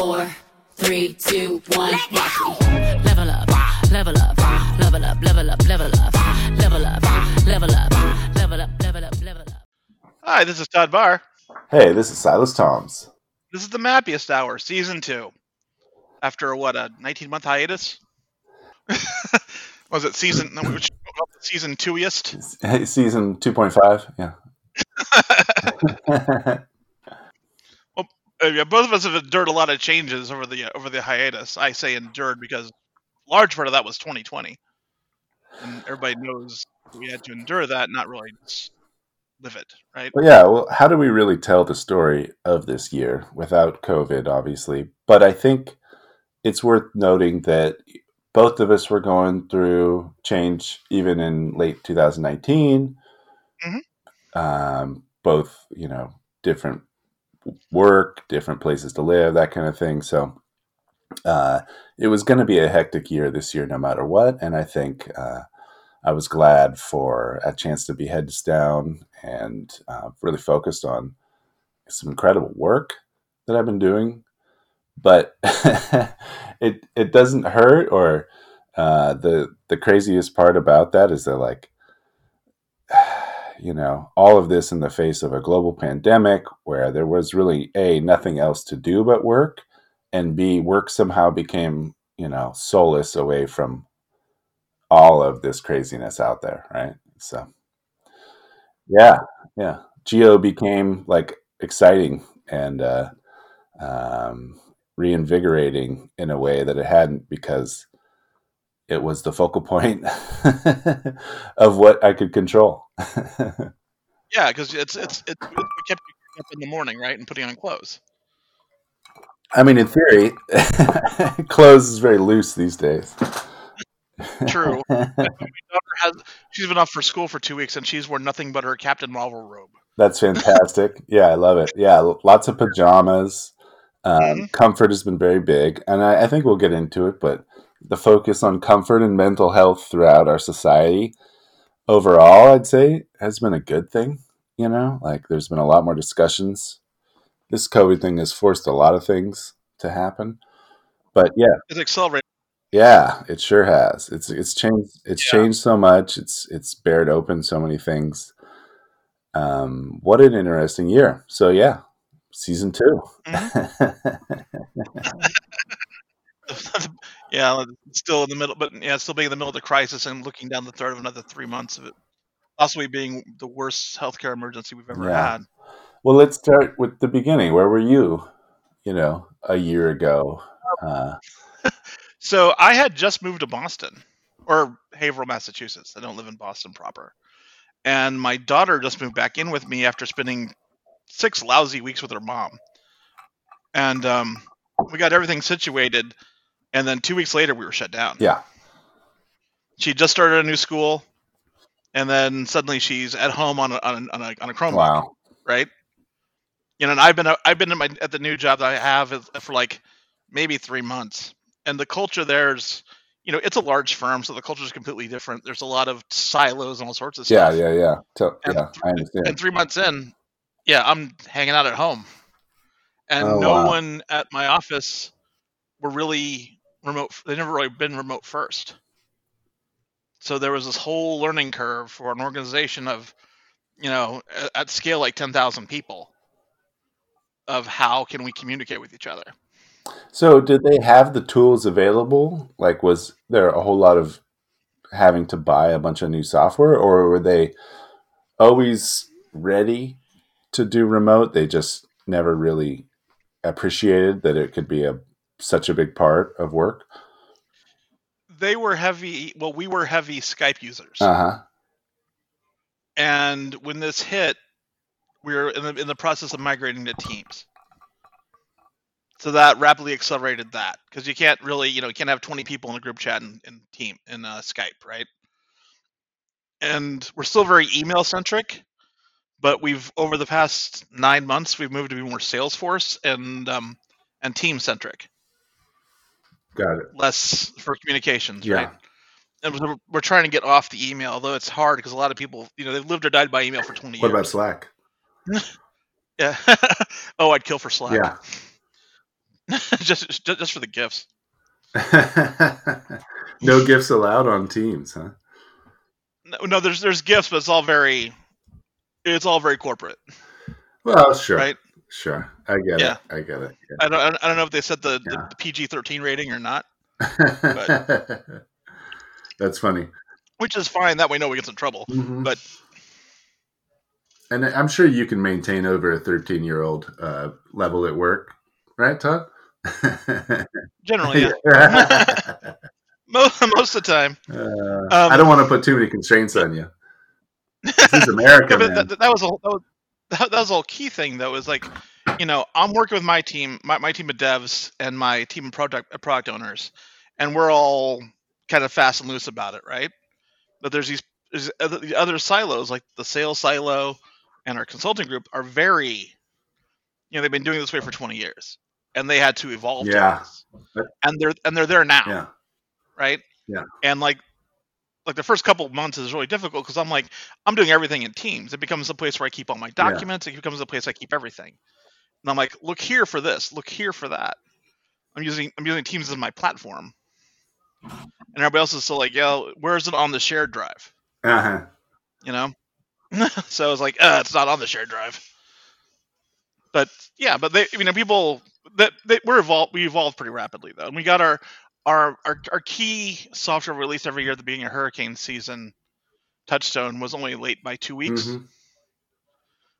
four, three, two, one. Watch me. Level up, level up, level up, level up, level up, level up, level up, level up, level up, level up. Hi, this is Todd Barr. Hey, this is Silas Toms. This is the Mappiest Hour, Season 2. After, what, a 19 month hiatus? Was it season, no, which, season 2iest? Hey, season 2.5. Yeah. Well, uh, yeah, both of us have endured a lot of changes over the over the hiatus. I say endured because large part of that was 2020, and everybody knows we had to endure that, not really live it, right? But yeah, well, how do we really tell the story of this year without COVID, obviously? But I think it's worth noting that both of us were going through change even in late 2019. Mhm. Um, both, you know, different work, different places to live, that kind of thing. So uh, it was going to be a hectic year this year, no matter what. And I think uh, I was glad for a chance to be heads down and uh, really focused on some incredible work that I've been doing. But it it doesn't hurt, or uh, the the craziest part about that is that like you know all of this in the face of a global pandemic where there was really a nothing else to do but work, and b work somehow became you know solace away from all of this craziness out there, right? So yeah, yeah, Geo became like exciting and uh, um, reinvigorating in a way that it hadn't because it was the focal point of what I could control. Yeah, because it's it's it's it kept you up in the morning, right, and putting on clothes. I mean, in theory, clothes is very loose these days. True. My daughter has she's been off for school for two weeks, and she's worn nothing but her Captain Marvel robe. That's fantastic. yeah, I love it. Yeah, lots of pajamas. Um, Mhm. Comfort has been very big, and I, I think we'll get into it. But the focus on comfort and mental health throughout our society overall, I'd say, has been a good thing. You know, like there's been a lot more discussions. This COVID thing has forced a lot of things to happen. But yeah, It's accelerated. yeah, it sure has. It's it's changed. It's Yeah. changed so much. It's it's bared open so many things. Um, what an interesting year. So yeah, season 2 yeah, still in the middle, but yeah, still being in the middle of the crisis and looking down the threat of another three months of it, possibly being the worst healthcare emergency we've ever Yeah. had. well, let's start with the beginning. Where were you? You know, a year ago. Uh, So I had just moved to Boston or Haverhill, Massachusetts. I don't live in Boston proper. And my daughter just moved back in with me after spending six lousy weeks with her mom. And um, we got everything situated. And then two weeks later, we were shut down. yeah, She just started a new school. And then suddenly she's at home on a, on a, on a, on a Chromebook, wow. right? You know, and I've been I've been at, my, at the new job that I have for like maybe three months, and the culture there's, you know, it's a large firm, so the culture is completely different. There's a lot of silos and all sorts of stuff. yeah, yeah. To- And yeah, I understand. And three months in, yeah, I'm hanging out at home, and Oh, no wow. one at my office were really remote. They never really been remote first. So there was this whole learning curve for an organization of, you know, at scale like ten thousand people, of how can we communicate with each other. So, did they have the tools available? Like, was there a whole lot of having to buy a bunch of new software, or were they always ready to do remote? They just never really appreciated that it could be a such a big part of work. They were heavy. Well, we were heavy Skype users. Uh huh. And when this hit, we were in the, in the process of migrating to Teams. So that rapidly accelerated that because you can't really, you know, you can't have 20 people in a group chat in, in Team in uh, Skype, right? And we're still very email centric, but we've over the past nine months we've moved to be more Salesforce and um, and team centric, Got it. less for communications, Yeah. right? And we're, trying to get off the email, although it's hard because a lot of people, you know, they've lived or died by email for 20 What years. What about Slack? Yeah. oh, I'd kill for Slack. Yeah. just, just just for the gifts. no gifts allowed on teams, huh? No, no, there's there's gifts, but it's all very, it's all very corporate, Well, sure, right? Sure. I get Yeah. it. I get it. I don't I don't- I don't know if they said the, Yeah. the PG-13 rating or not, Yeah. That's funny. which is fine. That way, no one gets in trouble. Mhm. But And I'm sure you can maintain over a 13 year old uh, level at work, right, Todd? generally, yeah, most, most of the time. Uh, Um, I don't want to put too many constraints on you. This is America, Yeah, but man. that, that was a that was, that, that was a whole key thing though. Is like, you know, I'm working with my team, my, my team of devs, and my team of product uh, product owners, and we're all kind of fast and loose about it, right? But there's these there's other, the other silos, like the sales silo and our consulting group, are very, you know, they've been doing this way for 20 years, and they had to evolve. to Yeah. this. and they're and they're there now yeah. right? Yeah. And like, like the first couple of months is really difficult because I'm like, I'm doing everything in Teams. It becomes the place where I keep all my Yeah. documents. It becomes the place I keep everything. And I'm like, look here for this. Look here for that. I'm using I'm using Teams as my platform. And everybody else is still like, yo, where is it on the shared drive? Uh-huh. You know. so I was like, uh, it's not on the shared drive. But yeah, but they, you know, people that they, we're evolved. We evolved pretty rapidly though, and we got our our our, our key software release every year at the beginning of hurricane season. Touchstone was only late by two weeks, Mhm.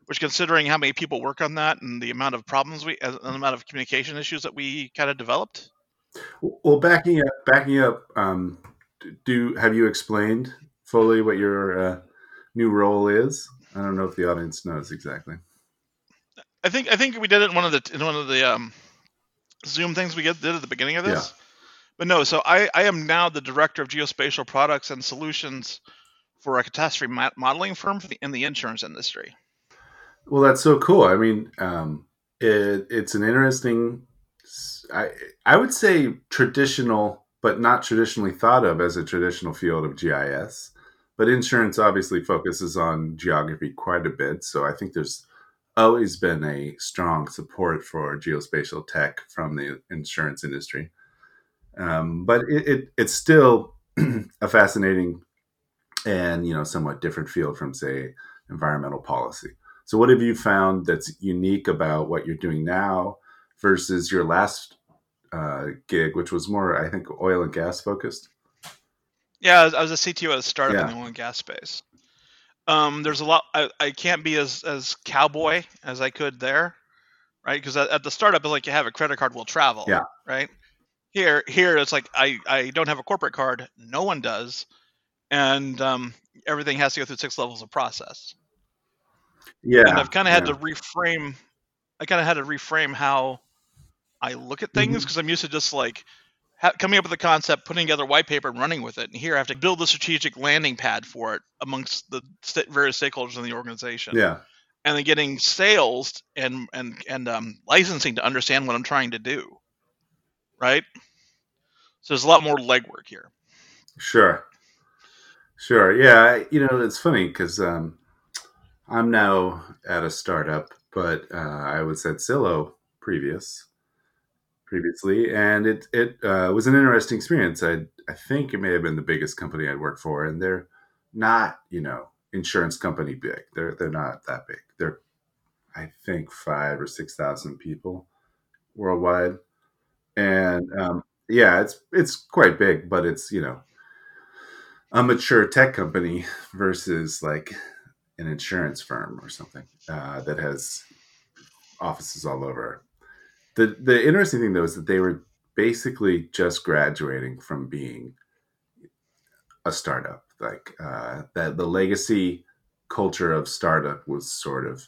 which, considering how many people work on that and the amount of problems we, and the amount of communication issues that we kind of developed. Well, backing up, backing up. Um, do have you explained fully what your uh, new role is? I don't know if the audience knows exactly. I think I think we did it in one of the in one of the um, Zoom things we get, did at the beginning of this. But no, so I, I am now the director of geospatial products and solutions for a catastrophe mo- modeling firm the, in the insurance industry. Well, that's so cool. I mean, um, it, it's an interesting. I I would say traditional, but not traditionally thought of as a traditional field of GIS. But insurance obviously focuses on geography quite a bit, so I think there's always been a strong support for geospatial tech from the insurance industry. Um, but it, it it's still a fascinating and you know somewhat different field from say environmental policy. So, what have you found that's unique about what you're doing now versus your last uh, gig, which was more, I think, oil and gas focused? Yeah, I was, I was a CTO at a startup Yeah. in the oil and gas space. Um, there's a lot. I, I can't be as as cowboy as I could there, right? Because at, at the startup, it's like you have a credit card we'll travel. Yeah. Right. Here, here it's like I I don't have a corporate card. No one does, and um, everything has to go through six levels of process. Yeah, and I've kind of had yeah. to reframe. I kind of had to reframe how I look at things because I'm used to just like ha- coming up with a concept, putting together white paper, and running with it. And here I have to build a strategic landing pad for it amongst the sta various stakeholders in the organization. yeah, And then getting sales and and and um, licensing to understand what I'm trying to do. Right. So there's a lot more legwork here. sure, sure. Yeah, you know, it's funny because um, I'm now at a startup, but uh, I was at Zillow previous previously, and it it uh, was an interesting experience. I I think it may have been the biggest company I'd worked for, and they're not, you know, insurance company big. They're they're not that big. They're I think five or six thousand people worldwide, and um, yeah, it's it's quite big, but it's you know a mature tech company versus like an insurance firm or something uh, that has offices all over. The the interesting thing though is that they were basically just graduating from being a startup. Like uh, that, the legacy culture of startup was sort of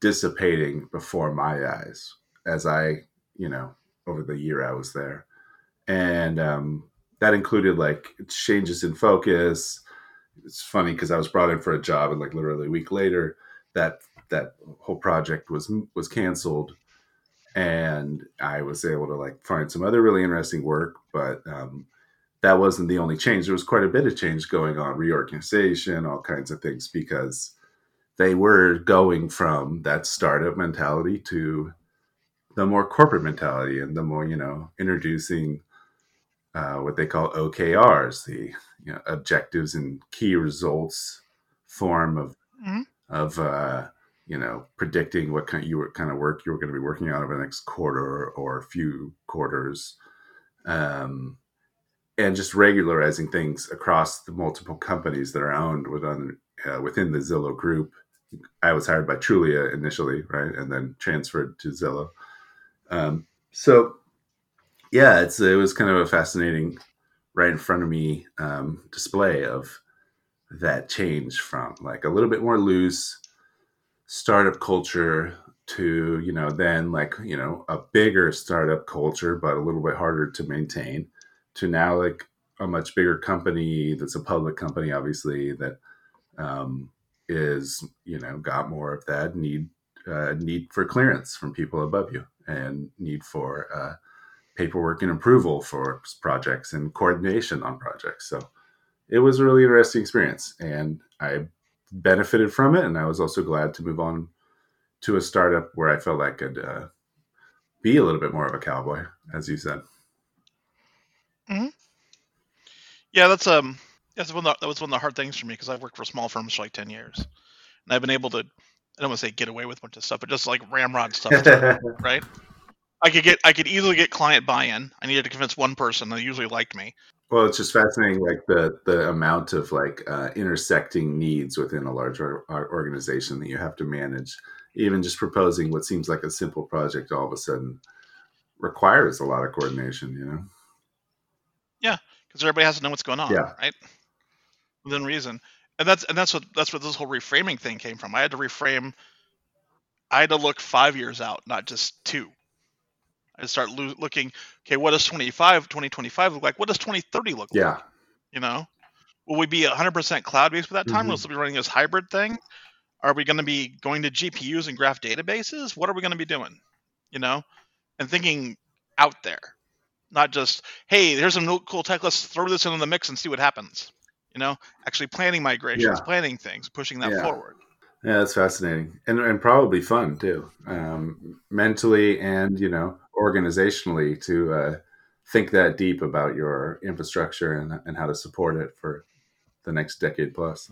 dissipating before my eyes as I, you know, over the year I was there, and um, that included like changes in focus. It's funny because I was brought in for a job, and like literally a week later, that that whole project was was canceled and I was able to like find some other really interesting work, but um, that wasn't the only change. There was quite a bit of change going on, reorganization, all kinds of things, because they were going from that startup mentality to the more corporate mentality and the more you know introducing uh, what they call OKRs, the you know, objectives and key results form of Mhm. of uh, you know predicting what kind you were, kind of work you were going to be working on over the next quarter or a few quarters, um, and just regularizing things across the multiple companies that are owned within uh, within the Zillow group. I was hired by Trulia initially, right, and then transferred to Zillow. Um, so, yeah, it's it was kind of a fascinating, right in front of me, um, display of that change from like a little bit more loose startup culture to you know then like you know a bigger startup culture, but a little bit harder to maintain, to now like a much bigger company that's a public company, obviously that um, is you know got more of that need uh, need for clearance from people above you and need for uh, paperwork and approval for projects and coordination on projects. So it was a really interesting experience, and I benefited from it. And I was also glad to move on to a startup where I felt I could uh, be a little bit more of a cowboy, as you said. Hmm. Yeah, that's um, that's one of the, that was one of the hard things for me because I've worked for small firms for like ten years, and I've been able to, I don't want to say get away with a bunch of stuff, but just like ramrod stuff, right? I could get, I could easily get client buy-in. I needed to convince one person that usually liked me. Well, it's just fascinating, like the the amount of like uh, intersecting needs within a large or, or- organization that you have to manage. Even just proposing what seems like a simple project, all of a sudden requires a lot of coordination. You know? Yeah, because everybody has to know what's going on, Yeah. right? Within reason, and that's and that's what that's what this whole reframing thing came from. I had to reframe. I had to look five years out, not just two. I start lo- looking. Okay, what does 25, 2025 look like? What does 2030 look like? Yeah, You know, will we be 100% cloud based by that time? Mhm. Will we still be running this hybrid thing? Are we going to be going to GPUs and graph databases? What are we going to be doing? You know, and thinking out there, not just hey, here's some cool tech. Let's throw this into the mix and see what happens. You know, actually planning migrations, Yeah. planning things, pushing that Yeah. forward. yeah, that's fascinating and and probably fun too, um, mentally and you know organizationally to uh, think that deep about your infrastructure and and how to support it for the next decade plus.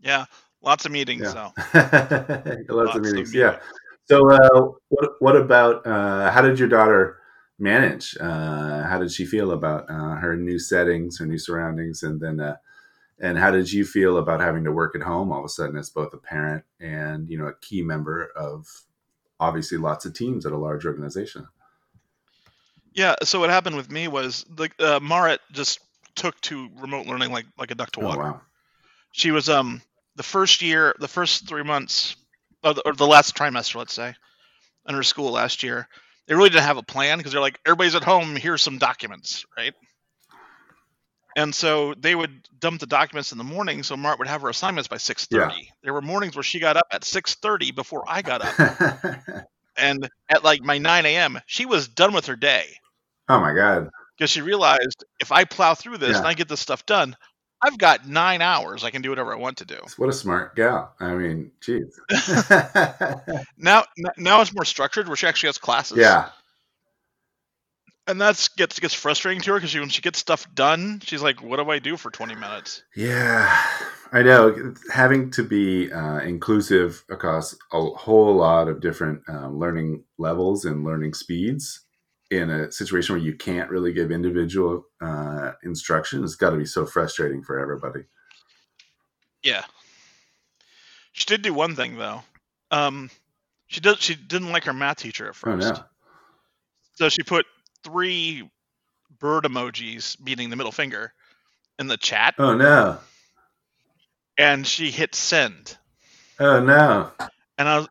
Yeah, lots of meetings. Yeah. So Lots, Lots of of meetings. Yeah. So, uh, what what about uh, how did your daughter manage? Uh, how did she feel about uh, her new settings, her new surroundings, and then uh, and how did you feel about having to work at home all of a sudden as both a parent and you know a key member of obviously lots of teams at a large organization? yeah, so what happened with me was like uh, Marit just took to remote learning like like a duck to Oh water. wow! she was um the first year the first three months or the, or the last trimester let's say in her school last year they really didn't have a plan because they're like everybody's at home here's some documents right? And so they would dump the documents in the morning so mart would have her assignments by 6.30 there were mornings where she got up at 6.30 before i got up. And at like my 9 a.m she was done with her day. Oh my god! because she realized if i plow through this Yeah. and i get this stuff done i've got nine hours i can do whatever i want to do What a smart gal! I mean, geez. now now it's more structured where she actually has classes yeah, and that's gets gets frustrating to her because she, when she gets stuff done she's like what do i do for 20 minutes Yeah, I know. Having to be uh, inclusive across a whole lot of different um, learning levels and learning speeds in a situation where you can't really give individual uh, instruction it's got to be so frustrating for everybody. yeah she did do one thing though um she does she didn't like her math teacher at Oh first no! so she put three bird emojis meaning the middle finger in the chat Oh no! and she hit send Oh no! and I was,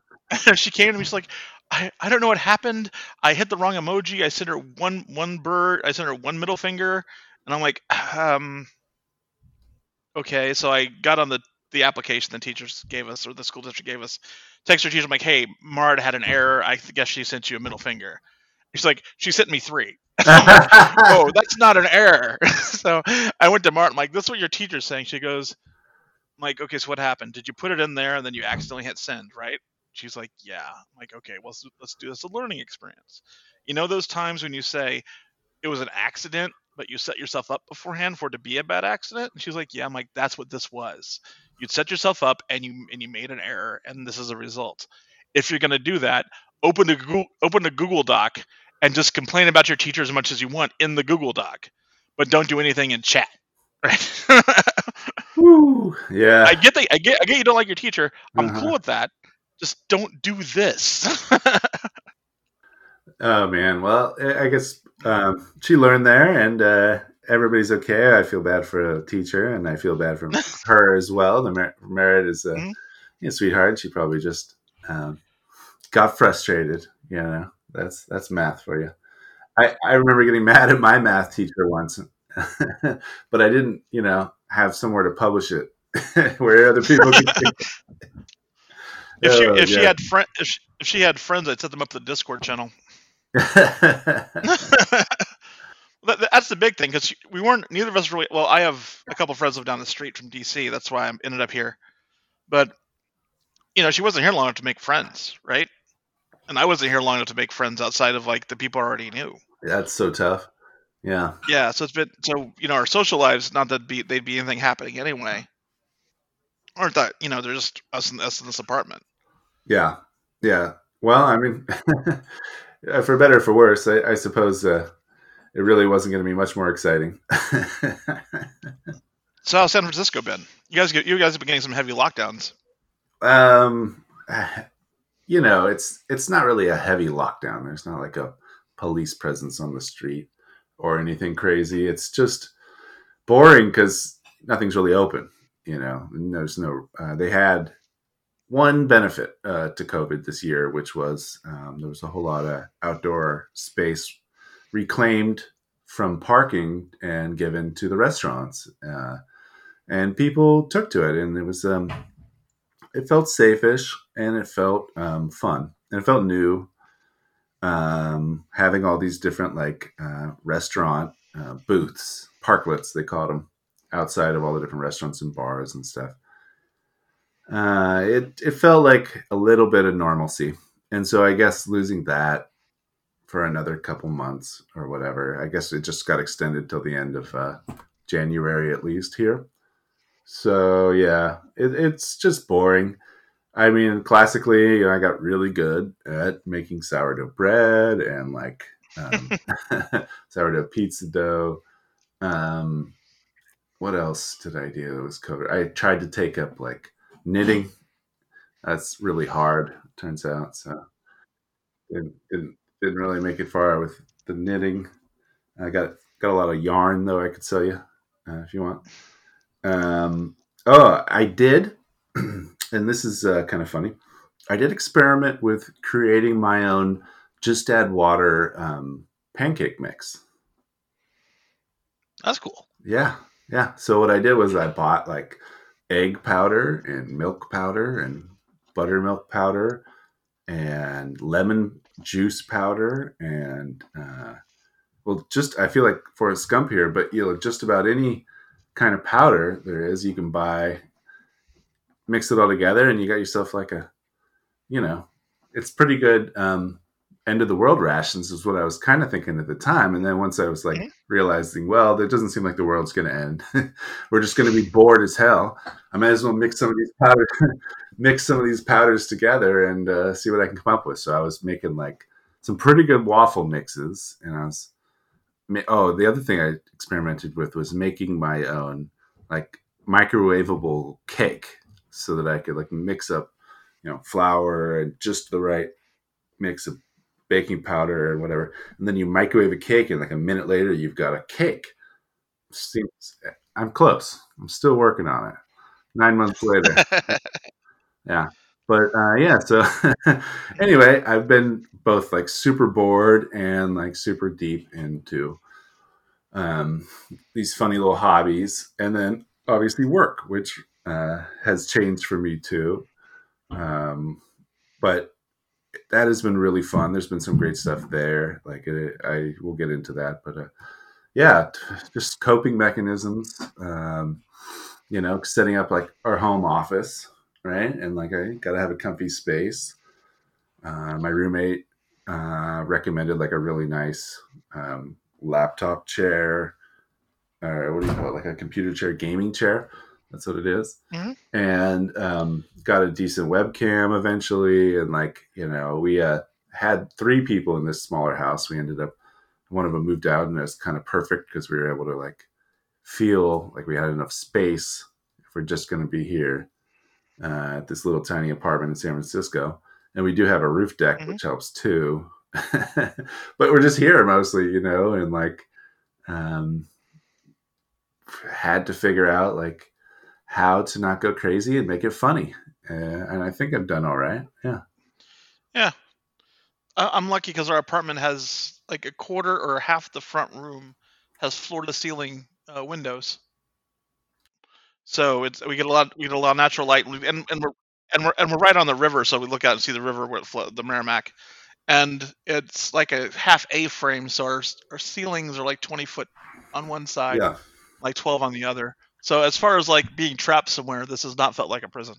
she came to me. She's like, I, I don't know what happened. I hit the wrong emoji. I sent her one one bird. I sent her one middle finger, and I'm like, um, okay. So I got on the the application the teachers gave us or the school district gave us. Text her teacher. I'm like, hey, Mard had an error. I guess she sent you a middle finger. She's like, she sent me three. oh, that's not an error. so I went to Martin. I'm like, this is what your teacher's saying. She goes, I'm like, okay, so what happened? Did you put it in there and then you accidentally hit send, right? She's like, yeah. I'm like, okay, well, let's, let's do this a learning experience. You know those times when you say it was an accident, but you set yourself up beforehand for it to be a bad accident? And she's like, yeah. I'm like, that's what this was. You'd set yourself up and you and you made an error, and this is a result. If you're gonna do that, open a Google open a Google Doc and just complain about your teacher as much as you want in the Google Doc, but don't do anything in chat. Right? Woo. Yeah. I get that. I get. I get you don't like your teacher. I'm Uh-huh. cool with that. Just don't do this. Oh man. Well, I guess um, she learned there, and uh, everybody's okay. I feel bad for a teacher, and I feel bad for her as well. The Mer- Merit is a Mhm. you know, sweetheart. She probably just um, got frustrated. You know, that's that's math for you. I, I remember getting mad at my math teacher once, but I didn't, you know, have somewhere to publish it where other people could. If she Oh, if she had friend if she, if she had friends, I'd set them up to the Discord channel. That- that- That's the big thing because we weren't. Neither of us really. Well, I have a couple friends live down the street from DC. That's why I ended up here. But you know, she wasn't here long enough to make friends, right? And I wasn't here long enough to make friends outside of like the people I already knew. That's so tough. Yeah. Yeah, so it's been so you know our social lives. Not that be they'd be anything happening anyway. Aren't that you know they're just us in us in this apartment. Yeah, yeah. Well, I mean, for better or for worse, I, I suppose uh, it really wasn't going to be much more exciting. So how's San Francisco been? You guys get you guys have been getting some heavy lockdowns. um, you know, it's it's not really a heavy lockdown. There's not like a police presence on the street or anything crazy. It's just boring because nothing's really open. You know, And there's no. Uh, they had one benefit uh, to COVID this year, which was um, there was a whole lot of outdoor space reclaimed from parking and given to the restaurants, uh, and people took to it, and it was um, it felt safe-ish and it felt um, fun and it felt new. Um, having all these different like uh, restaurant uh, booths, parklets they called them, outside of all the different restaurants and bars and stuff uh, it it felt like a little bit of normalcy, and so I guess losing that for another couple months or whatever, I guess it just got extended till the end of uh, January at least here. So yeah, it, it's just boring. I mean, classically, you know, I got really good at making sourdough bread and like um, sourdough pizza dough. Um, what else did I do that was covered? I tried to take up like knitting. That's really hard, turns out. So didn't, didn't, didn't really make it far with the knitting. I got got a lot of yarn though I could sell you uh, if you want. Um, oh, I did, and this is uh, kind of funny. I did experiment with creating my own just add water um, pancake mix. That's cool. Yeah, yeah. So what I did was I bought like egg powder and milk powder and buttermilk powder and lemon juice powder and uh, well, just I feel like for a scump here, but you know, just about any kind of powder there is, you can buy. Mix it all together, and you got yourself like a, you know, it's pretty good. Um, end of the world rations is what I was kind of thinking at the time, and then once I was like realizing, well, that doesn't seem like the world's going to end. We're just going to be bored as hell. I might as well mix some of these powders, mix some of these powders together, and uh, see what I can come up with. So I was making like some pretty good waffle mixes, and I was. Oh, the other thing I experimented with was making my own like microwavable cake, so that I could like mix up, you know, flour and just the right mix of baking powder and whatever, and then you microwave a cake, and like a minute later, you've got a cake. Seems, I'm close. I'm still working on it. Nine months later, yeah. But uh, yeah, so anyway, I've been both like super bored and like super deep into um, these funny little hobbies, and then obviously work, which uh, has changed for me too. Um, but that has been really fun. There's been some great stuff there. Like it, I will get into that, but uh, yeah, just coping mechanisms. Um, you know, setting up like our home office, right? And like I got to have a comfy space. Uh, my roommate uh, recommended like a really nice um, laptop chair, or what do you call it? Like a computer chair, gaming chair. That's what it is. Mhm. And um, got a decent webcam eventually, and like you know, we uh, had three people in this smaller house. We ended up one of them moved out, and it was kind of perfect because we were able to like feel like we had enough space if we're just going to be here uh, at this little tiny apartment in San Francisco. And we do have a roof deck, Mhm. which helps too. but we're just here mostly, you know, and like um, had to figure out like how to not go crazy and make it funny. Uh, and I think I've done all right. Yeah. Yeah. I'm lucky because our apartment has like a quarter or half the front room has floor to ceiling uh, windows. So it's we get a lot we get a lot of natural light and and we're and we're and we're right on the river, so we look out and see the river where it flow, the Merrimack, and it's like a half A frame, so our our ceilings are like 20 foot on one side, Yeah. like 12 on the other. So as far as like being trapped somewhere, this has not felt like a prison.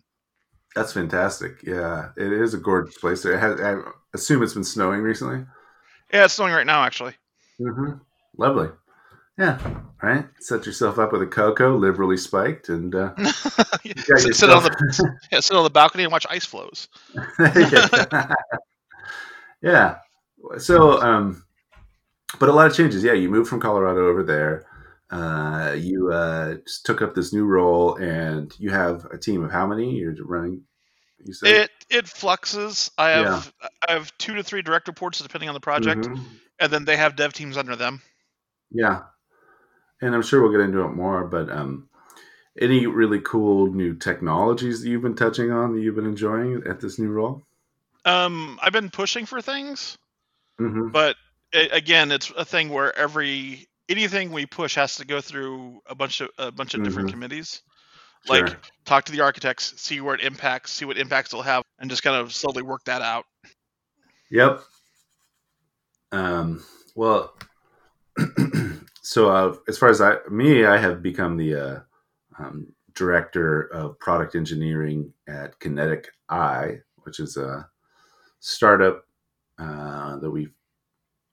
That's fantastic. Yeah. It is a gorgeous place. It has, I assume it's been snowing recently. Yeah, it's snowing right now actually. Mm-hmm. Lovely. Yeah. Right. Set yourself up with a cocoa, liberally spiked, and uh, you sit, sit on the yeah, sit on the balcony and watch ice floes. yeah. yeah. So, um, but a lot of changes. Yeah, you moved from Colorado over there. Uh, you uh, just took up this new role, and you have a team of how many you're running? You said It it fluxes. I have I have two to three direct reports depending on the project, Mhm. and then they have dev teams under them. Yeah, and I'm sure we'll get into it more. But um, any really cool new technologies that you've been touching on that you've been enjoying at this new role? Um, I've been pushing for things, Mm-hmm. but a again, it's a thing where every anything we push has to go through a bunch of a bunch of different Mhm. committees. Sure. Like talk to the architects, see where it impacts, see what impacts it'll have, and just kind of slowly work that out. Yep. Um, well, so uh, as far as I, me, I have become the uh, um, director of product engineering at Kinetic Eye, which is a startup uh, that we,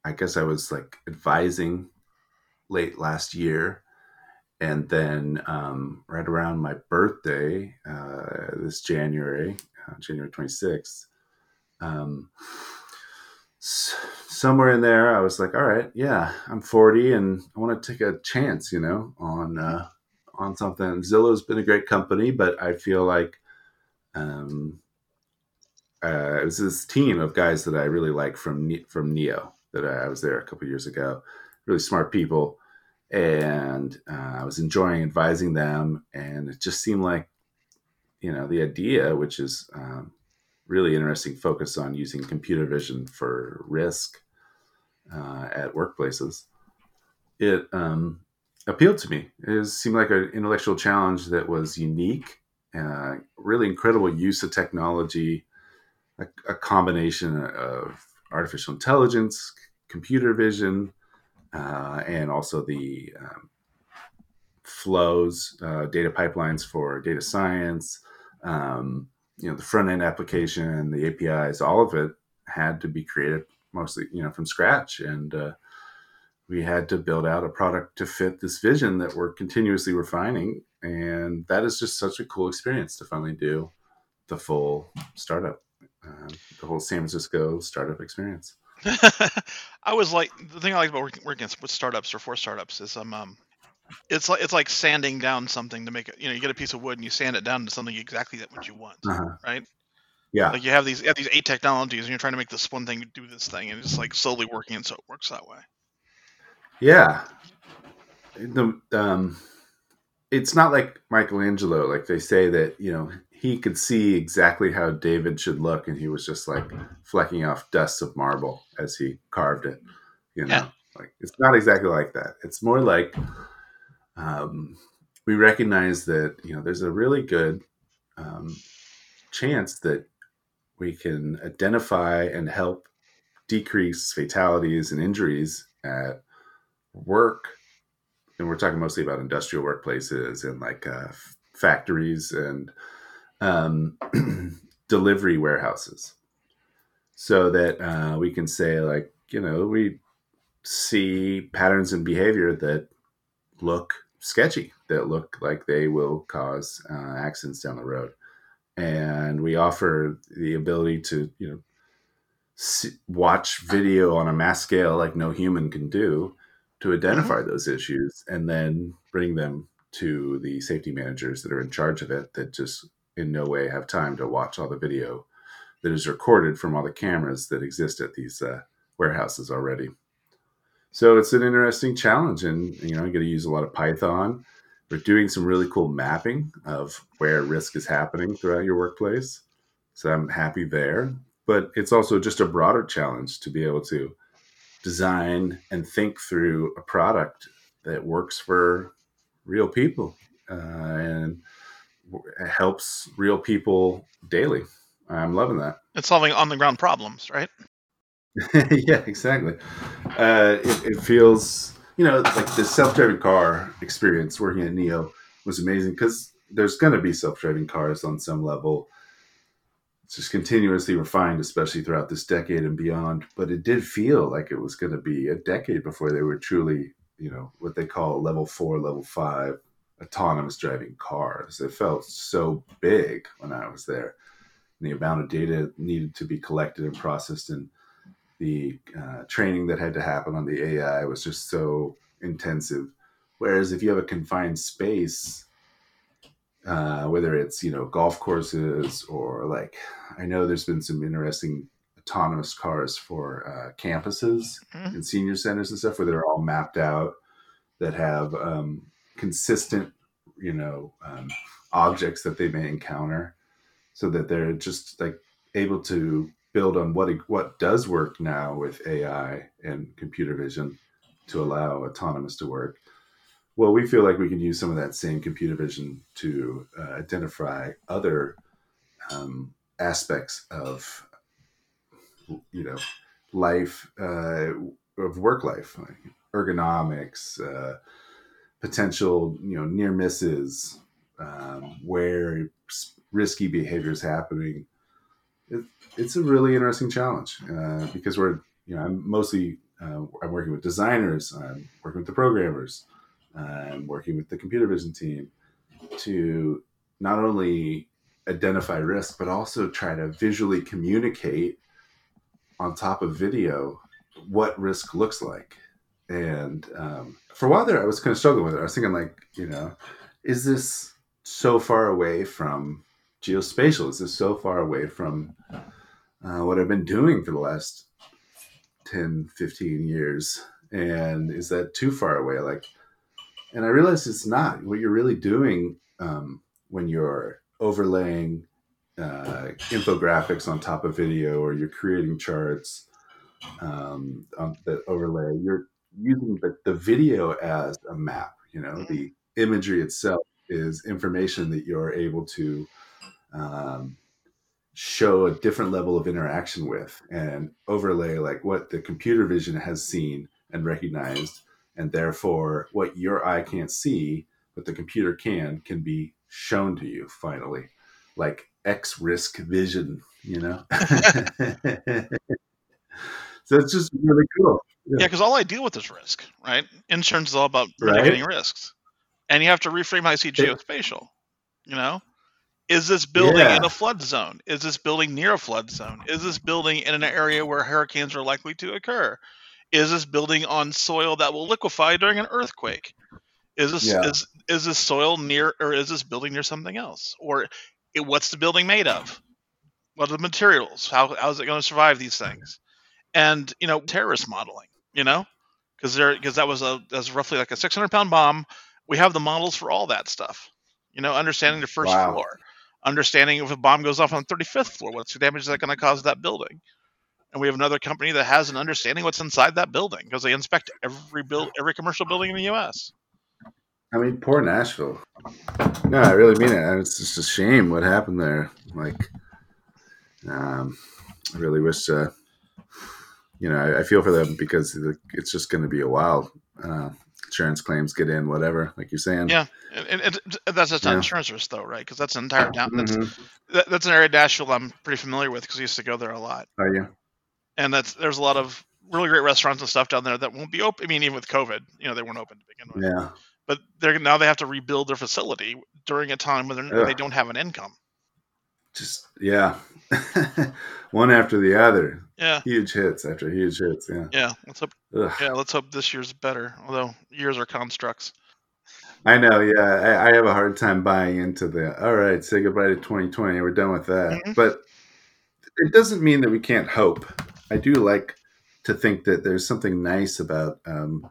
I guess I was like advising late last year. And then um, right around my birthday, uh, this January, uh, January 26th, um, s- somewhere in there, I was like, all right, yeah, I'm 40 and I want to take a chance, you know, on uh, on something. Zillow's been a great company, but I feel like um, uh, it was this team of guys that I really like from from NIO that I, I was there a couple years ago. Really smart people, and uh, I was enjoying advising them. And it just seemed like, you know, the idea, which is um, really interesting focus on using computer vision for risk uh, at workplaces. It um, appealed to me. It seemed like an intellectual challenge that was unique, uh, really incredible use of technology, a, a combination of artificial intelligence, computer vision, uh, and also the um, flows, uh, data pipelines for data science. Um, you know the front end application the apis all of it had to be created mostly you know from scratch and uh, we had to build out a product to fit this vision that we're continuously refining and that is just such a cool experience to finally do the full startup um, the whole san francisco startup experience I was like the thing I like about working, working with startups or for startups is um, um it's like it's like sanding down something to make it. You know, you get a piece of wood and you sand it down to something exactly that what you want, uh-huh. right? yeah Like you have these you have these eight technologies and you're trying to make this one thing do this thing, and it's like slowly working, and so it works that way. Yeah. The um it's not like Michelangelo, like they say that, you know, he could see exactly how David should look and he was just like flecking off dusts of marble as he carved it. You know. Yeah. Like it's not exactly like that. It's more like um we recognize that, you know, there's a really good um chance that we can identify and help decrease fatalities and injuries at work and we're talking mostly about industrial workplaces and like uh, factories and um, delivery warehouses so that uh, we can say like you know we see patterns in behavior that look sketchy that look like they will cause uh, accidents down the road and we offer the ability to you know see, watch video on a mass scale like no human can do to identify mm-hmm. those issues and then bring them to the safety managers that are in charge of it that just in no way have time to watch all the video that is recorded from all the cameras that exist at these uh, warehouses already. So it's an interesting challenge, and you know, you got to use a lot of Python. We're doing some really cool mapping of where risk is happening throughout your workplace. So I'm happy there. But it's also just a broader challenge to be able to design and think through a product that works for real people uh, and helps real people daily. I'm loving that. It's solving on the ground problems, right? yeah, exactly. Uh, it, it, feels, you know, like the self driving car experience working at NIO was amazing because there's going to be self driving cars on some level. It's just continuously refined, especially throughout this decade and beyond. But it did feel like it was going to be a decade before they were truly, you know, what they call level four, level five autonomous driving cars. It felt so big when I was there. And the amount of data needed to be collected and processed and the uh, training that had to happen on the AI was just so intensive. Whereas if you have a confined space, uh, whether it's you know golf courses or like I know there's been some interesting autonomous cars for uh, campuses mm-hmm. and senior centers and stuff where they're all mapped out that have um, consistent you know um, objects that they may encounter so that they're just like able to build on what what does work now with AI and computer vision to allow autonomous to work. Well, we feel like we can use some of that same computer vision to uh, identify other um, aspects of you know life uh, of work life, like ergonomics, uh, potential you know near misses, um, where risky behavior is happening it, it's a really interesting challenge uh, because we're you know I'm mostly uh, I'm working with designers, I'm working with the programmers, I'm working with the computer vision team to not only identify risk but also try to visually communicate on top of video what risk looks like. And um, for a while there, I was kind of struggling with it. I was thinking, like, you know, is this so far away from geospatial. Is this so far away from uh, what I've been doing for the last 10, 15 years. And is that too far away? Like, and I realized it's not. What you're really doing um, when you're overlaying uh, infographics on top of video or you're creating charts um, that overlay, you're using the, the video as a map. You know, the imagery itself is information that you're able to um, show a different level of interaction with and overlay like what the computer vision has seen and recognized and therefore what your eye can't see but the computer can can be shown to you finally like x risk vision you know it's just really cool yeah because yeah, all i deal with is risk right insurance is all about mitigating right? risks and you have to reframe how you see geospatial you know is this building yeah. in a flood zone? Is this building near a flood zone? Is this building in an area where hurricanes are likely to occur? Is this building on soil that will liquefy during an earthquake? Is this yeah. is is this soil near or is this building near something else? Or it, what's the building made of? What are the materials? How how is it going to survive these things? And you know, terrorist modeling. You know, because there because that was a that's roughly like a 600 pound bomb. We have the models for all that stuff. You know, understanding the first wow. floor understanding if a bomb goes off on the 35th floor, what's the damage that going to cause that building? And we have another company that has an understanding what's inside that building because they inspect every build, every commercial building in the U.S. I mean, poor Nashville. No, I really mean it. It's just a shame what happened there. Like, um, I really wish, uh, you know, I, feel for them because it's just going to be a while. Uh, insurance claims get in, whatever, like you're saying. Yeah, and, and, and that's just yeah. insurance risk though, right? Because that's an entire down. That's mm-hmm. that, that's an area Nashville I'm pretty familiar with because I used to go there a lot. Are you? and that's there's a lot of really great restaurants and stuff down there that won't be open. I mean, even with COVID, you know, they weren't open to begin with. Yeah. But they're now they have to rebuild their facility during a time when they don't have an income. Just yeah. One after the other. Yeah, Huge hits after huge hits. Yeah. yeah. Let's hope. Ugh. Yeah, let's hope this year's better. Although years are constructs. I know, yeah. I, I have a hard time buying into the all right, say goodbye to 2020. We're done with that. Mhm. But it doesn't mean that we can't hope. I do like to think that there's something nice about um,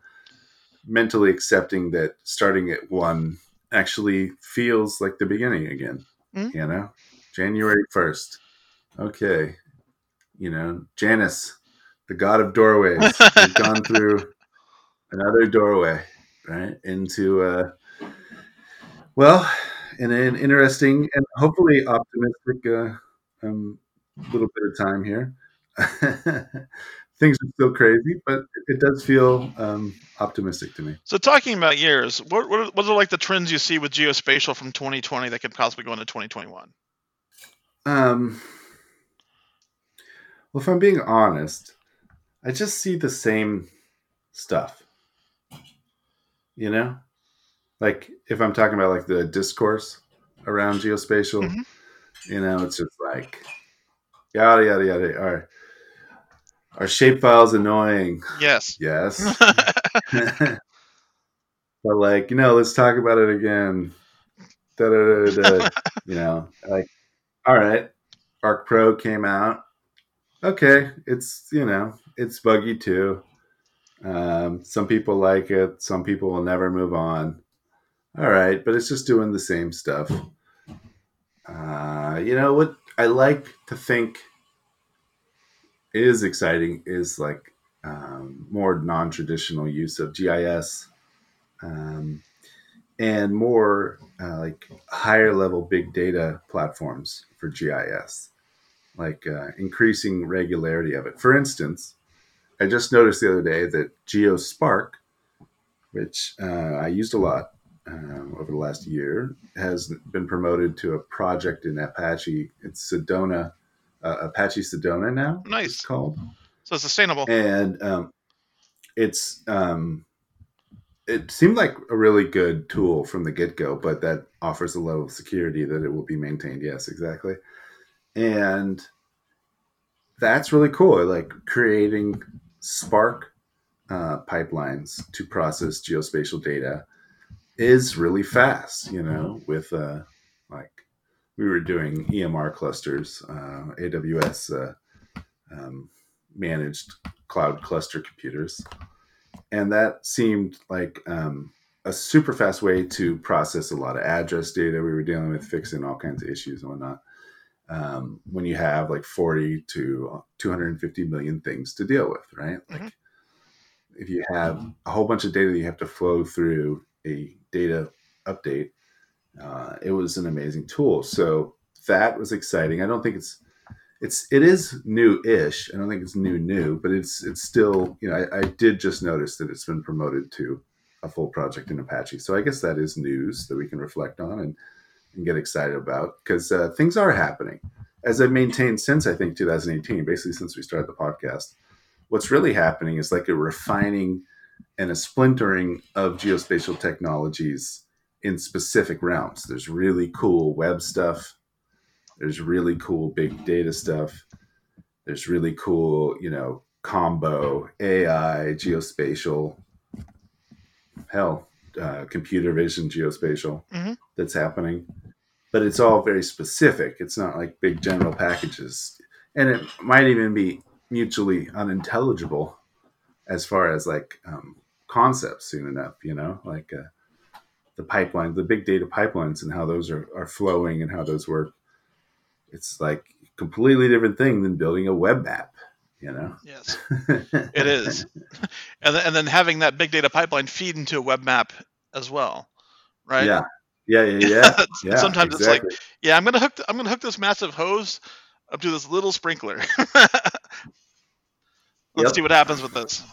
mentally accepting that starting at one actually feels like the beginning again. Mhm. You know, January 1st. Okay. You know, Janus, the god of doorways, we've gone through another doorway, right? Into, uh, well, in an interesting and hopefully optimistic uh, um, little bit of time here. Things are still crazy, but it does feel um, optimistic to me. So talking about years, what what are, what are like the trends you see with geospatial from 2020 that could possibly go into 2021? Um, well, if I'm being honest, I just see the same stuff. You know, like if I'm talking about like the discourse around geospatial, Mhm. you know, it's just like yada yada yada. Are are shapefiles annoying? Yes. Yes. but like, you know, let's talk about it again. Da, da, da, da. you know, like, all right, Arc Pro came out. Okay, it's you know, it's buggy too. Um, some people like it. Some people will never move on. All right, but it's just doing the same stuff. Uh, you know what I like to think is exciting is like um, more non-traditional use of GIS um, and more uh, like higher level big data platforms for GIS, like uh, increasing regularity of it. For instance, I just noticed the other day that GeoSpark, which uh, I used a lot um, over the last year, has been promoted to a project in Apache. It's Sedona, uh, Apache Sedona now. Nice. It's called So sustainable. and um, it's um, it seemed like a really good tool from the get go, but that offers a level of security that it will be maintained. Yes, exactly, and that's really cool. Like creating Spark uh, pipelines to process geospatial data is really fast. You know, with uh, like we were doing EMR clusters, uh, AWS. Uh, um, managed cloud cluster computers. And that seemed like um, a super fast way to process a lot of address data. We were dealing with fixing all kinds of issues and whatnot. Um, when you have like 40 to 250 million things to deal with, right? Like Mhm. if you have a whole bunch of data that you have to flow through a data update, uh, it was an amazing tool. So that was exciting. I don't think it's it's it is new-ish. I don't think it's new new, but it's it's still you know I, I did just notice that it's been promoted to a full project in Apache. So I guess that is news that we can reflect on and, and get excited about because uh, things are happening as I've maintained since I think 2018, basically since we started the podcast. What's really happening is like a refining and a splintering of geospatial technologies in specific realms. There's really cool web stuff. There's really cool big data stuff. There's really cool, you know, combo AI, geospatial, hell, uh, computer vision, geospatial Mhm. that's happening. But it's all very specific. It's not like big general packages. And it might even be mutually unintelligible as far as like um, concepts soon enough, you know, like uh, the pipeline, the big data pipelines and how those are, are flowing and how those work. It's like completely different thing than building a web app, you know? Yes, it is. and then, and then having that big data pipeline feed into a web map as well, right? Yeah. Yeah, yeah, yeah. yeah Sometimes it's like, yeah, I'm gonna hook. th- I'm gonna hook this massive hose up to this little sprinkler. Let's Yep. see what happens with this.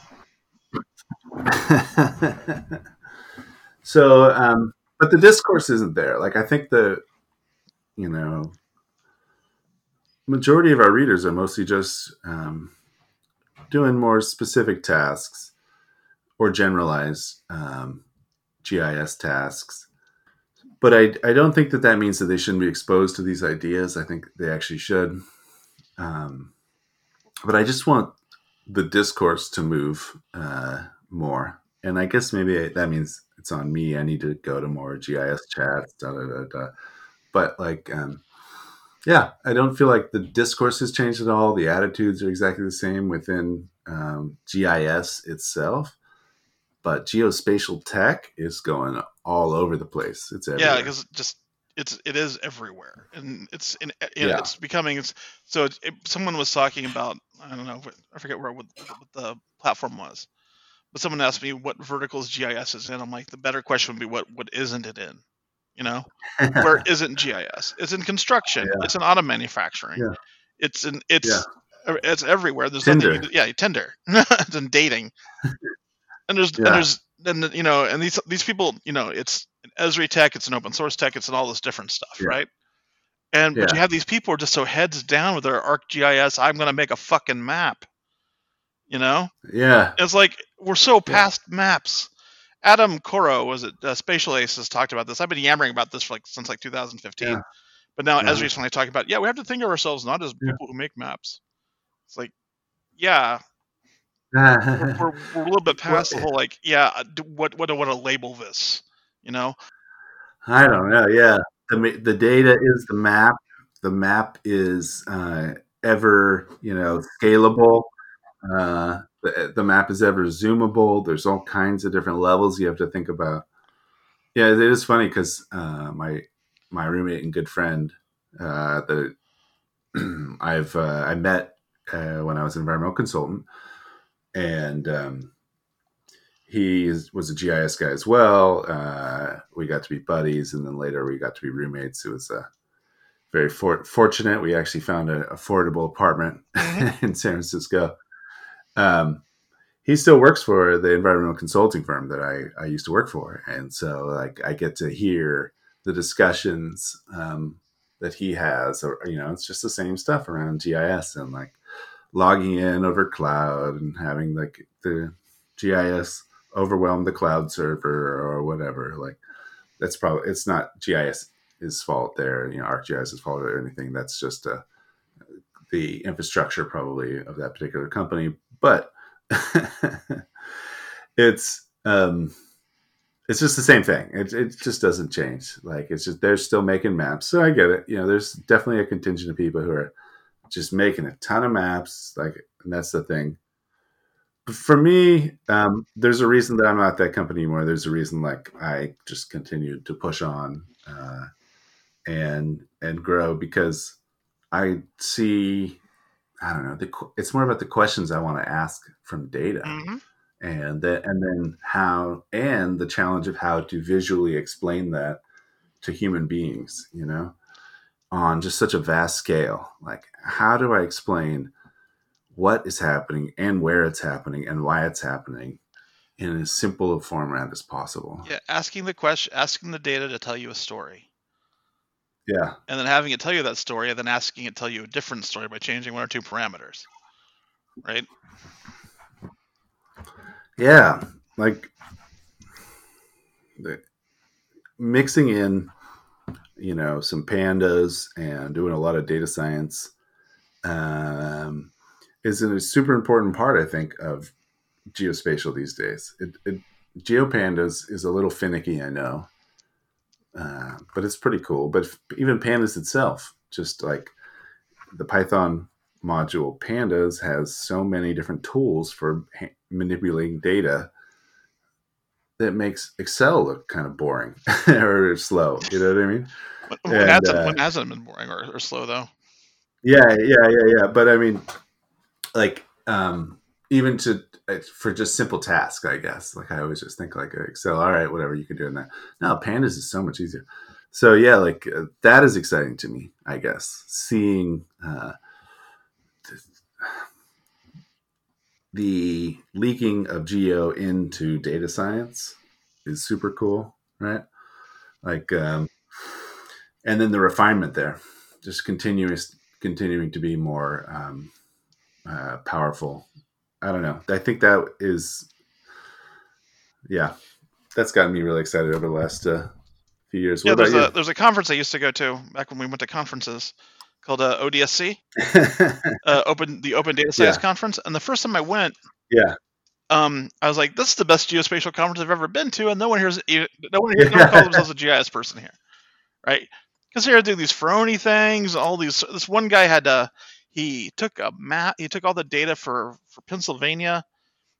so, um, but the discourse isn't there. Like, I think the, you know, majority of our readers are mostly just um, doing more specific tasks or generalized um, GIS tasks. But I, I don't think that that means that they shouldn't be exposed to these ideas. I think they actually should. Um, but I just want the discourse to move uh, more. And I guess maybe I, that means it's on me. I need to go to more GIS chats. Da, da, da, da. But like, um, yeah, I don't feel like the discourse has changed at all. The attitudes are exactly the same within um, GIS itself, but geospatial tech is going all over the place. It's everywhere. Yeah, because just it's it is everywhere, and it's in, you know, Yeah. it's becoming. It's, so it, it, someone was talking about I don't know I forget where what, what the platform was, but someone asked me what verticals GIS is in. I'm like the better question would be what what isn't it in, you know? where isn't GIS? It's in construction. Yeah. It's in auto manufacturing. Yeah. It's in it's it's everywhere. There's Tinder. nothing. Yeah, Tinder. it's in dating. And there's Yeah. and there's and you know and these these people you know it's Esri tech, it's an open source tech, it's in all this different stuff, Yeah. right? And but you have these people who are just so heads down with their ArcGIS. I'm going to make a fucking map. You know, yeah, it's like we're so Yeah. past maps. Adam Coro was it uh, Spatial Ace has talked about this. I've been yammering about this for like since like 2015. Yeah. But now Uh-huh. Esri's finally talking about yeah, we have to think of ourselves not as Yeah. people who make maps. It's like yeah, we're, we're, we're a little bit past the whole like yeah, uh, what what do I want to label this? You know? I don't know. Yeah, the the data is the map. The map is uh, ever you know scalable. Uh, the, the map is ever zoomable. There's all kinds of different levels you have to think about. Yeah, it is funny because uh, my my roommate and good friend uh, the I've uh, I met uh, when I was an environmental consultant, and um, he is, was a GIS guy as well. Uh, we got to be buddies, and then later we got to be roommates. It was uh, very for- fortunate. We actually found an affordable apartment Mhm. in San Francisco. Um, he still works for the environmental consulting firm that I, I used to work for, and so like I get to hear the discussions um, that he has. Or you know, it's just the same stuff around GIS and like logging in over cloud and having like the GIS overwhelm the cloud server or whatever. Like that's probably it's not GIS is fault there, you know, ArcGIS is fault or anything. That's just uh, the infrastructure probably of that particular company. But it's um, it's just the same thing. It, it just doesn't change. Like it's just they're still making maps. So I get it. You know, there's definitely a contingent of people who are just making a ton of maps. Like, and that's the thing. But for me, um, there's a reason that I'm not that company anymore. There's a reason like I just continued to push on uh, and and grow because I see. I don't know. The, it's more about the questions I want to ask from data hmm and then and then how and the challenge of how to visually explain that to human beings you know on just such a vast scale like how do i explain what is happening and where it's happening and why it's happening in as simple a format as possible Yeah, asking the question, asking the data to tell you a story, yeah and then having it tell you that story, and then asking it tell you a different story by changing one or two parameters. Right? yeah like the, mixing in you know some pandas and doing a lot of data science um, is a super important part i think of geospatial these days. It, it, geopandas is a little finicky i know uh, but it's pretty cool. But even pandas itself just like the python module pandas has so many different tools for ha- manipulating data that makes excel look kind of boring or slow you know what i mean? When, And, hasn't, uh, when hasn't been boring or, or slow though? yeah yeah yeah yeah but i mean like um even to uh, for just simple tasks i guess like i always just think like excel all right whatever you can do in that Now pandas is so much easier. So yeah like uh, that is exciting to me i guess seeing uh the leaking of geo into data science is super cool right like um and then the refinement there just continuous continuing to be more um, uh, powerful. I don't know. I think that is, yeah, that's gotten me really excited over the last uh, few years. What Yeah, there's a there's a conference I used to go to back when we went to conferences called uh, ODSC, uh, Open the Open Data Science Yeah. Conference. And the first time I went, yeah, um, I was like, "This is the best geospatial conference I've ever been to," and no one here's no one here, no one calls themselves a GIS person here, right? Because they're doing these Voronoi things, all these. This one guy had uh, he took a map, he took all the data for for Pennsylvania,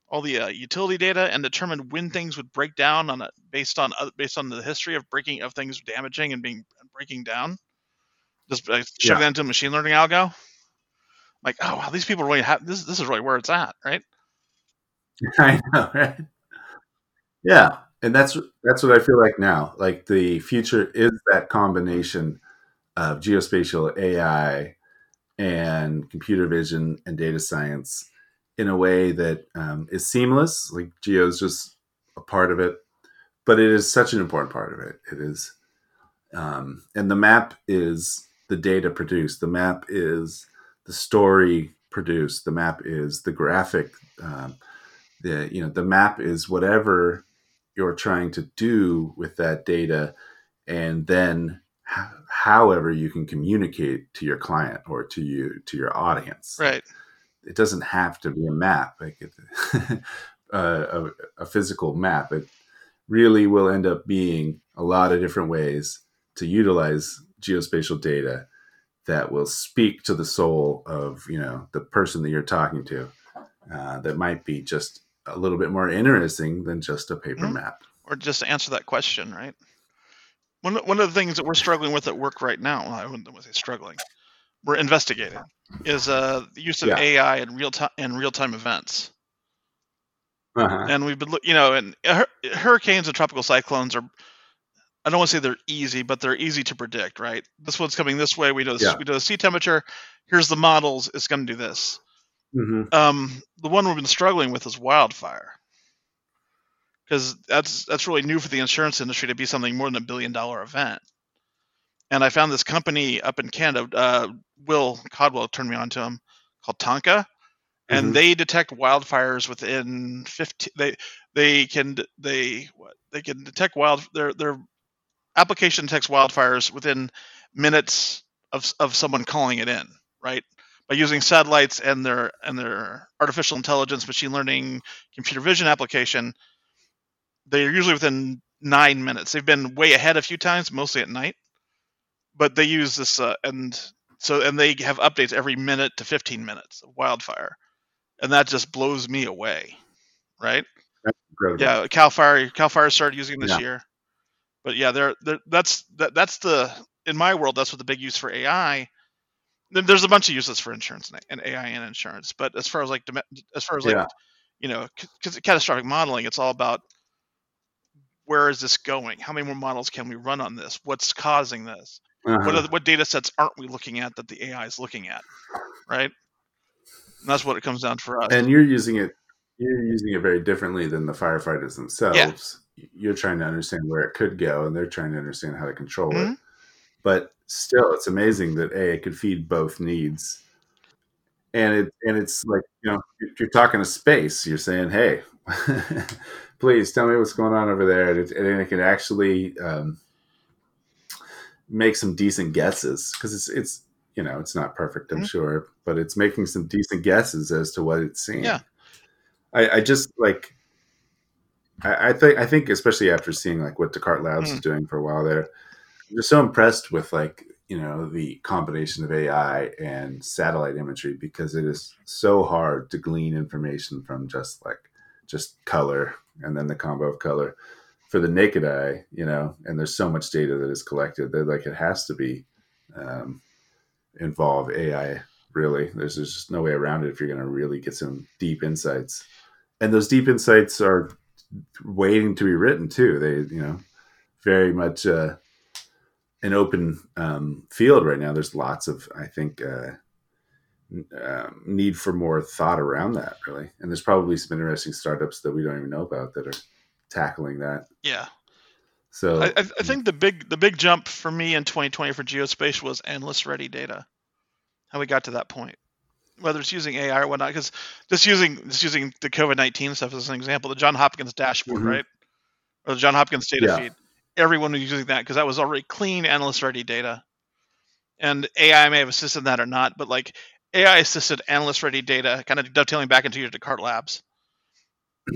all the uh, utility data, and determined when things would break down on it based on uh, based on the history of breaking of things damaging and being breaking down. Just shove Yeah. that into a machine learning algo. Like, oh wow, these people really have this. This is really where it's at, right? I know, right? Yeah, and that's that's what I feel like now. Like the future is that combination of geospatial AI and computer vision and data science in a way that um, is seamless. Like geo is just a part of it, but it is such an important part of it. It is, um, and the map is the data produced. The map is the story produced. The map is the graphic. Um, the you know the map is whatever you're trying to do with that data, and then h- however you can communicate to your client or to you to your audience Right. it doesn't have to be a map like it, uh, a, a physical map it really will end up being a lot of different ways to utilize geospatial data that will speak to the soul of you know the person that you're talking to uh, that might be just a little bit more interesting than just a paper Mhm. map or just answer that question, right? One one of the things that we're struggling with at work right now, well, I wouldn't say struggling, we're investigating, is uh, the use of Yeah. AI in real time in real time events. uh-huh. And we've been, you know, and hur- hurricanes and tropical cyclones are, I don't want to say they're easy, but they're easy to predict, right? This one's coming this way. We know the, Yeah. we know the sea temperature. Here's the models. It's going to do this. hmm Um, the one we've been struggling with is wildfire, because that's that's really new for the insurance industry to be something more than a billion dollar event. And I found this company up in Canada. Uh, Will Codwell turned me on to him, called Tonka, and Mhm. they detect wildfires within 15. They they can they what they can detect wild their their application detects wildfires within minutes of of someone calling it in, right? By using satellites and their and their artificial intelligence, machine learning, computer vision application, they're usually within nine minutes. They've been way ahead a few times, mostly at night, but they use this uh, and so and they have updates every minute to 15 minutes of wildfire, and that just blows me away, right? Yeah, Cal Fire Cal Fire started using this Yeah. year, but yeah, they're that's that, that's the in my world that's what the big use for AI. Then There's a bunch of uses for insurance and- AI and insurance, but as far as like as far as like Yeah. you know, because catastrophic modeling, it's all about where is this going? How many more models can we run on this? What's causing this? Uh-huh. What the, what data sets aren't we looking at that the AI is looking at? Right? And that's what it comes down to for us. and you're using it you're using it very differently than the firefighters themselves. You're trying to understand where it could go and they're trying to understand how to control it. Mhm. but still it's amazing that a it could feed both needs. And it and it's like you know if you're talking to space. You're saying hey please tell me what's going on over there. And it, and it can actually um, make some decent guesses because it's it's you know it's not perfect i'm Mhm. sure but it's making some decent guesses as to what it's seeing. Yeah. I, I just like I, I think I think especially after seeing like what Descartes Labs is doing for a while there, I'm just so impressed with like you know the combination of AI and satellite imagery because it is so hard to glean information from just like just color and then the combo of color for the naked eye, you know. And there's so much data that is collected that like it has to be um, involve AI. Really, there's, there's just no way around it if you're going to really get some deep insights and those deep insights are waiting to be written too. They, you know, very much uh, an open um, field right now. There's lots of, I think, uh, um, need for more thought around that, really. And there's probably some interesting startups that we don't even know about that are tackling that. yeah. So I, I I think the big the big jump for me in 2020 for geospatial was analyst ready data. How we got to that point. Whether it's using AI or whatnot. Because just using just using the COVID nineteen stuff as an example, the John Hopkins dashboard, Mhm. right, or the John Hopkins data Yeah. feed. Everyone was using that because that was already clean analyst ready data. And AI may have assisted that or not, but like AI assisted analyst ready data, kind of dovetailing back into your Descartes labs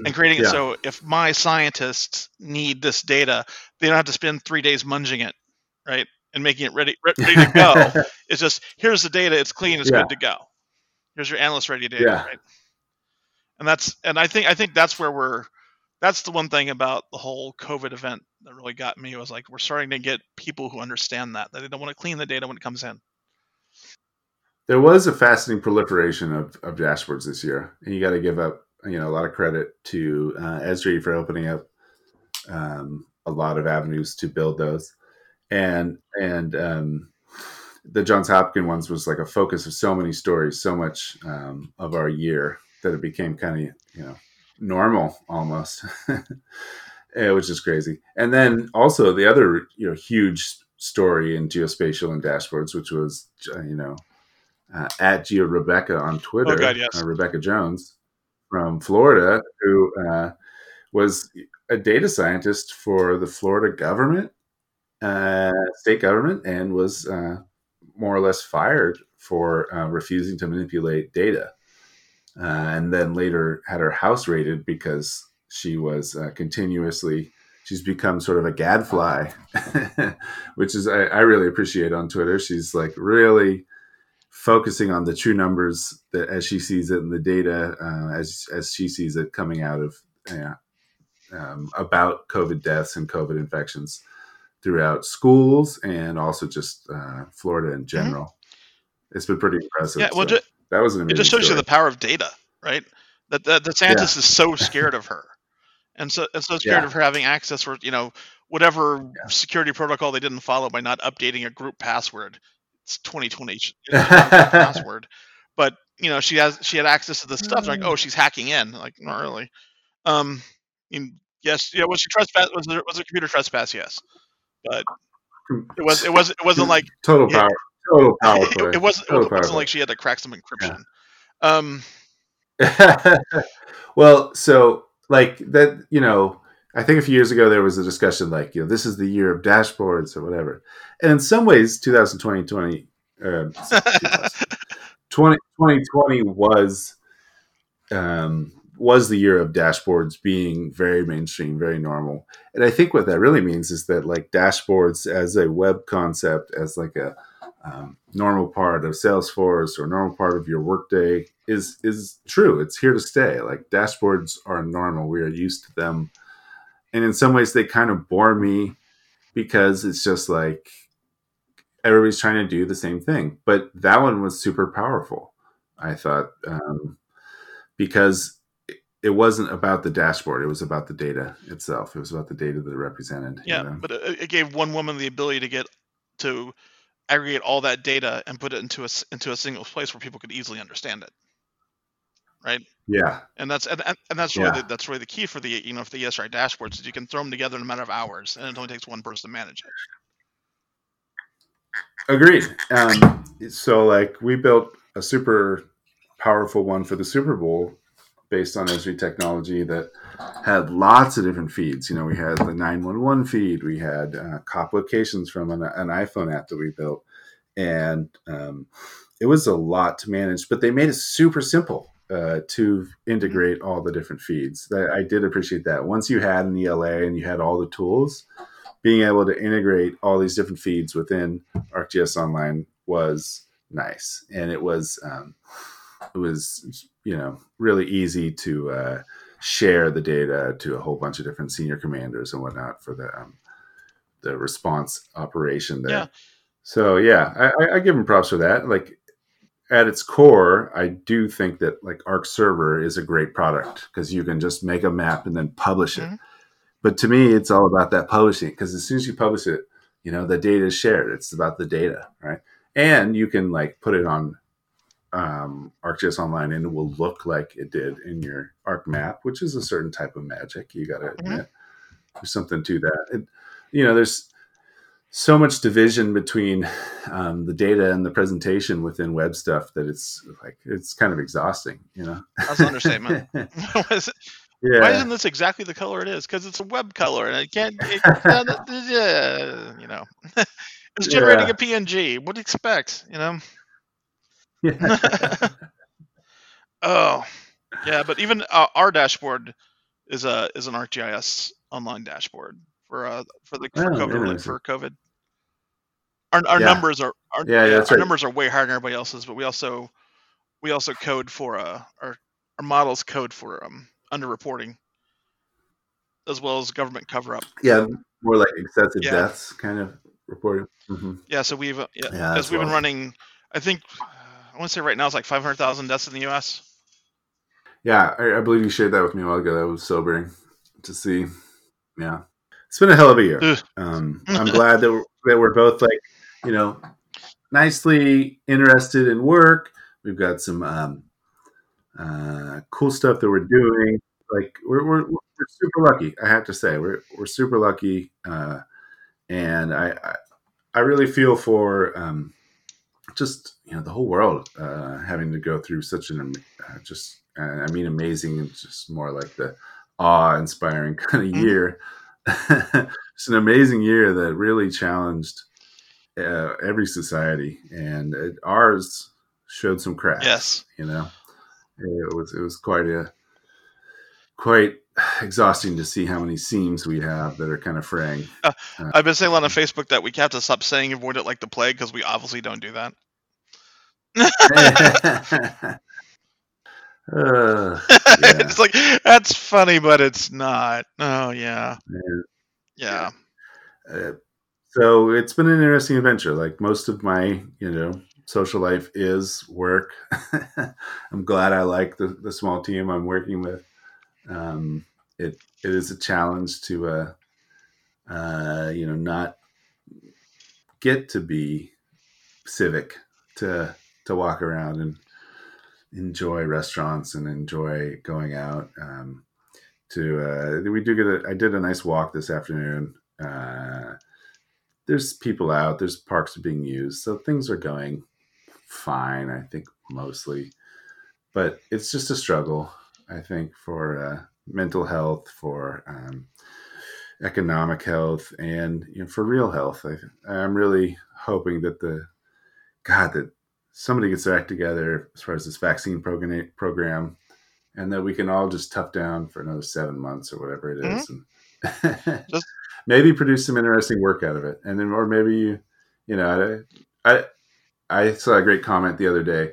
and creating it so if my scientists need this data, they don't have to spend three days munging it, right, and making it ready ready to go. It's just here's the data, it's clean, it's Yeah. good to go. Here's your analyst ready data, Yeah. right? And that's and I think I think that's where we're that's the one thing about the whole COVID event that really got me was like we're starting to get people who understand that that they don't want to clean the data when it comes in. There was a fascinating proliferation of, of dashboards this year, and you got to give up you know a lot of credit to uh, Esri for opening up um, a lot of avenues to build those, and and um, the Johns Hopkins ones was like a focus of so many stories, so much um, of our year that it became kind of you know normal almost, eh, which is crazy. And then also the other you know huge story in geospatial and dashboards, which was uh, you know uh, at Geo Rebekah on Twitter, Oh, God, yes. uh, Rebekah Jones from Florida, who uh, was a data scientist for the Florida government, uh, state government, and was uh, more or less fired for uh, refusing to manipulate data. Uh, and then later had her house raided because she was uh, continuously she's become sort of a gadfly which is I, I really appreciate on twitter she's like really focusing on the true numbers that as she sees it in the data uh, as as she sees it coming out of uh, um, about covid deaths and covid infections throughout schools and also just uh, florida in general it's been pretty impressive Yeah, well, so ju- that was an it just shows you the power of data, right? That the, the scientist is so scared of her, and so and so scared Yeah. of her having access for you know whatever security protocol they didn't follow by not updating a group password. It's 2020 sh- password, but you know she has she had access to this stuff. Like, oh, she's hacking in. Like, not really. Um, yes, yeah. Was she trespass? Was there was a computer trespass? Yes, but it was it was it wasn't like total Yeah. power total power it, play. it wasn't it wasn't like she had to crack some encryption. Um, well, so like that, you know, I think a few years ago there was a discussion like, you know, this is the year of dashboards or whatever. And in some ways, 2020, 20, uh, 2020 was um, was the year of dashboards being very mainstream, very normal. And I think what that really means is that like dashboards as a web concept, as like a um, normal part of Salesforce or normal part of your workday is is true. It's here to stay. Like dashboards are normal. We are used to them, and in some ways they kind of bore me because it's just like everybody's trying to do the same thing. But that one was super powerful. I thought um, because it- wasn't about the dashboard; it was about the data itself. It was about the data that it represented. you Yeah, know? but it, it gave one woman the ability to get to aggregate all that data and put it into a into a single place where people could easily understand it, right? yeah, And that's and, and and that's really Yeah. the, that's really the key for the you know for the ESRI dashboards is you can throw them together in a matter of hours, and it only takes one person to manage it. Agreed. Um, so, like, we built a super powerful one for the Super Bowl based on Esri technology that had lots of different feeds. You know, we had the 911 feed, we had uh, cop locations from an, an iPhone app that we built, and um, it was a lot to manage, but they made it super simple. Uh, to integrate all the different feeds, I did appreciate that. Once you had an ELA and you had all the tools, being able to integrate all these different feeds within ArcGIS Online was nice, and it was um, it was you know really easy to uh, share the data to a whole bunch of different senior commanders and whatnot for the um, the response operation there. Yeah. So yeah, I, I- give them props for that. Like at its core, I do think that like Arc Server is a great product because you can just make a map and then publish it. Mhm. But to me, it's all about that publishing because as soon as you publish it, you know the data is shared. It's about the data, right? And you can like put it on um, ArcGIS Online, and it will look like it did in your Arc map, which is a certain type of magic. You got to admit, there's something to that. It, you know, there's so much division between um, the data and the presentation within web stuff that it's like it's kind of exhausting you know That's an understatement. Why is it- yeah Why isn't this exactly the color it is? Because it's a web color, and it can't. It, uh, you know, it's generating Yeah. a PNG. What do you expect? You know. Yeah. Oh, yeah, but even uh, our dashboard is a is an ArcGIS online dashboard for uh for the for Oh, COVID for COVID. Our, our Yeah. numbers are our, Yeah, yeah, our right. numbers are way higher than everybody else's, but we also we also code for uh our our models code for um underreporting as well as government cover up. yeah more like excessive Yeah. deaths kind of reported hmm Yeah, so we've uh, yeah, Yeah, that's we've been running. I think want to say right now it's like 500,000 deaths in the U.S. yeah I, I believe you shared that with me a while ago. That was sobering to see. Yeah. It's been a hell of a year. Um, i'm glad that we're, that we're both like you know nicely interested in work. We've got some um, uh, cool stuff that we're doing. Like we're, we're, we're super lucky i have to say. We're, we're super lucky uh, and I, I i really feel for um, just you know the whole world uh, having to go through such an uh, just uh, i mean amazing just more like the awe-inspiring kind of Mhm. year it's an amazing year that really challenged uh, every society and it, ours showed some cracks Yes. you know it was it was quite a quite exhausting to see how many seams we have that are kind of fraying I've been saying a lot on Facebook that we have to stop saying avoid it like the plague because we obviously don't do that. Uh, yeah. it's like that's funny, but it's not. Oh yeah, yeah. Uh, so it's been an interesting adventure. Like most of my, you know, social life is work. I'm glad I like the, the small team I'm working with. Um, it it is a challenge to, uh, uh, you know, not get to be civic to to walk around and enjoy restaurants and enjoy going out. Um, to uh, we do get a I did a nice walk this afternoon. Uh, there's people out. There's parks being used, so things are going fine. I think mostly, but it's just a struggle. I think for uh, mental health, for um, economic health, and you know, for real health. I, I'm really hoping that the God that somebody gets their act together as far as this vaccine program program, and that we can all just tough down for another seven months or whatever it mm-hmm. is, and Just- maybe produce some interesting work out of it, and then or maybe you, you know, I, I I saw a great comment the other day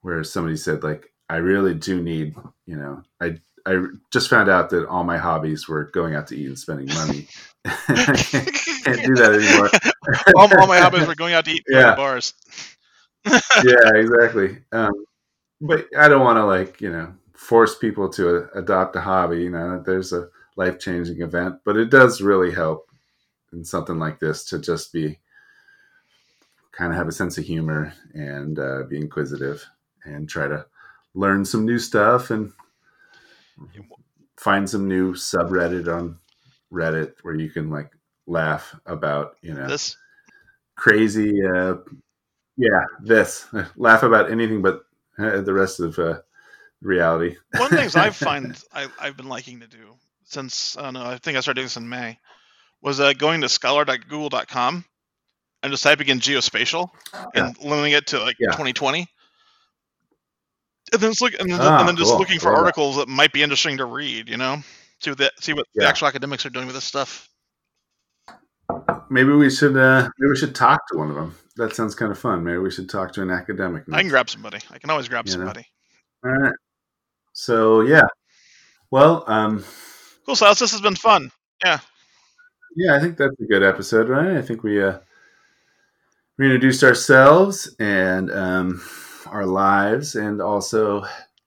where somebody said like I really do need, you know, I I just found out that all my hobbies were going out to eat and spending money. I can't, do that anymore. all, all my hobbies were going out to eat and go to Yeah. bars. Yeah, exactly. Um, but I don't want to like you know force people to a, adopt a hobby. You know, there's a life changing event, but it does really help in something like this to just be kind of have a sense of humor and uh, be inquisitive and try to learn some new stuff and find some new subreddit on Reddit where you can like laugh about you know This crazy uh yeah this laugh about anything but uh, the rest of uh reality one of the things I find I, I've been liking to do since I don't know. I think I started doing this in May. Was uh, going to scholar.google.com and just typing in geospatial and limiting it to like Yeah. 2020. And then just look, and then, Ah, and then just cool. looking for that. articles that might be interesting to read. You know, see what the, see what the actual academics are doing with this stuff. Maybe we should uh maybe we should talk to one of them that sounds kind of fun maybe we should talk to an academic I can grab somebody. I can always grab You know. somebody. all right so yeah well um Cool, Silas. This has been fun. yeah Yeah, i think that's a good episode right i think we uh we introduced ourselves and um our lives and also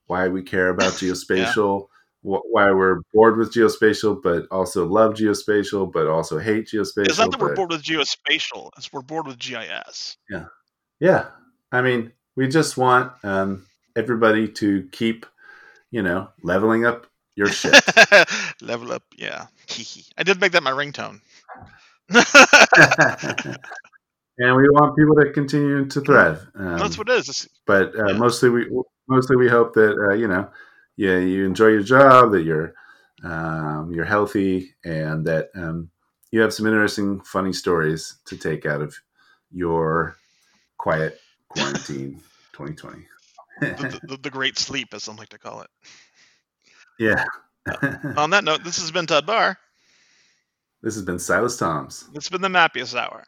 why we care about geospatial why we're bored with geospatial but also love geospatial but also hate geospatial It's not that we're bored with geospatial. It's we're bored with GIS. Yeah, yeah. I mean, we just want um, everybody to keep, you know, leveling up your shit. Level up, yeah. I did make that my ringtone. and we want people to continue to thrive. Um, That's what it is. It's- but uh, Yeah. mostly we mostly we hope that uh, you know yeah you enjoy your job that you're um, you're healthy and that um, you have some interesting funny stories to take out of your quiet quarantine 2020 the, the, the great sleep, as some like to call it. yeah On that note, this has been Todd Barr. this has been silas toms This has been the Mappiest Hour.